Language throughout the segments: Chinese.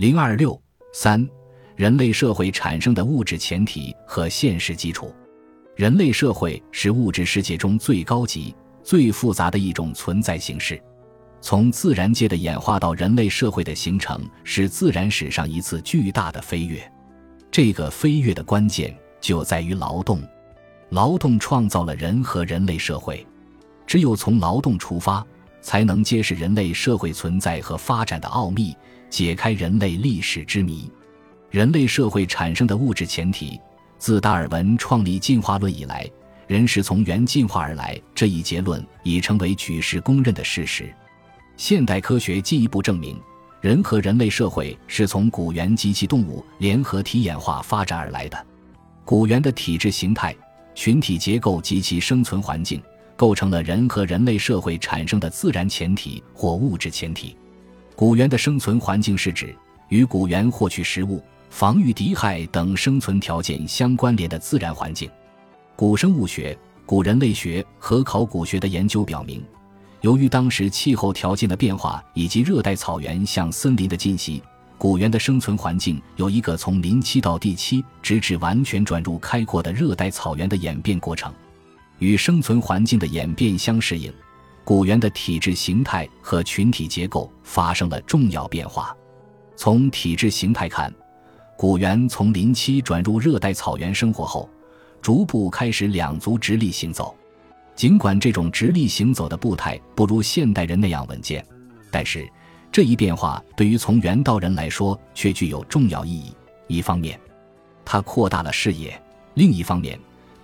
零二六三，人类社会产生的物质前提和现实基础。人类社会是物质世界中最高级、最复杂的一种存在形式。从自然界的演化到人类社会的形成，是自然史上一次巨大的飞跃。这个飞跃的关键就在于劳动。劳动创造了人和人类社会。只有从劳动出发，才能揭示人类社会存在和发展的奥秘，解开人类历史之谜。人类社会产生的物质前提，自达尔文创立进化论以来，人是从猿进化而来这一结论已成为举世公认的事实。现代科学进一步证明，人和人类社会是从古猿及其动物联合体演化发展而来的。古猿的体质形态、群体结构及其生存环境，构成了人和人类社会产生的自然前提或物质前提。古猿的生存环境是指与古猿获取食物、防御敌害等生存条件相关联的自然环境。古生物学、古人类学和考古学的研究表明。由于当时气候条件的变化以及热带草原向森林的侵袭，古猿的生存环境有一个从林栖到地栖，直至完全转入开阔的热带草原的演变过程。与生存环境的演变相适应，古猿的体质形态和群体结构发生了重要变化。从体质形态看，古猿从林栖转入热带草原生活后，逐步开始两足直立行走。尽管这种直立行走的步态不如现代人那样稳健，但是这一变化对于从猿到人来说却具有重要意义。一方面，它扩大了视野；另一方面，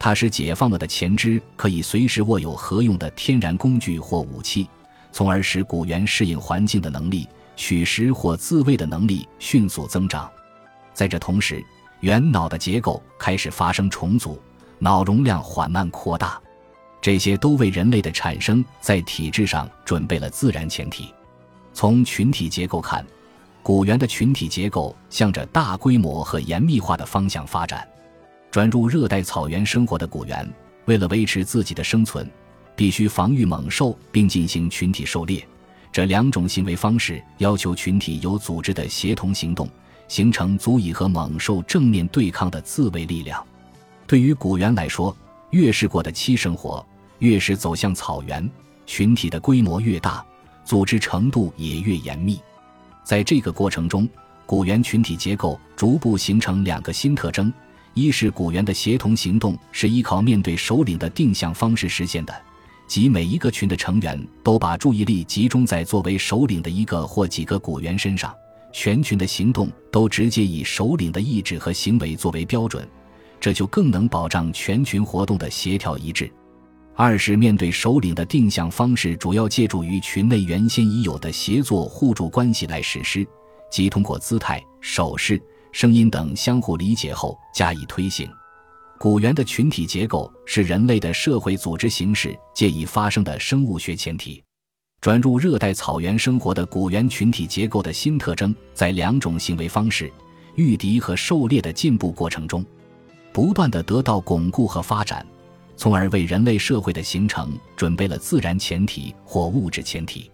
它使解放了的前肢可以随时握有合用的天然工具或武器，从而使古猿适应环境的能力、取食或自卫的能力迅速增长。在这同时，猿脑的结构开始发生重组，脑容量缓慢扩大。这些都为人类的产生在体制上准备了自然前提。从群体结构看，古猿的群体结构向着大规模和严密化的方向发展。转入热带草原生活的古猿，为了维持自己的生存，必须防御猛兽并进行群体狩猎。这两种行为方式要求群体有组织的协同行动，形成足以和猛兽正面对抗的自卫力量。对于古猿来说，越是过的栖生活。越是走向草原，群体的规模越大，组织程度也越严密。在这个过程中，古猿群体结构逐步形成两个新特征：一是古猿的协同行动是依靠面对首领的定向方式实现的，即每一个群的成员都把注意力集中在作为首领的一个或几个古猿身上，全群的行动都直接以首领的意志和行为作为标准，这就更能保障全群活动的协调一致。二是面对首领的定向方式，主要借助于群内原先已有的协作互助关系来实施，即通过姿态、手势、声音等相互理解后加以推行。古猿的群体结构是人类的社会组织形式借以发生的生物学前提。转入热带草原生活的古猿群体结构的新特征，在两种行为方式——御敌和狩猎的进步过程中，不断的得到巩固和发展。从而为人类社会的形成准备了自然前提或物质前提。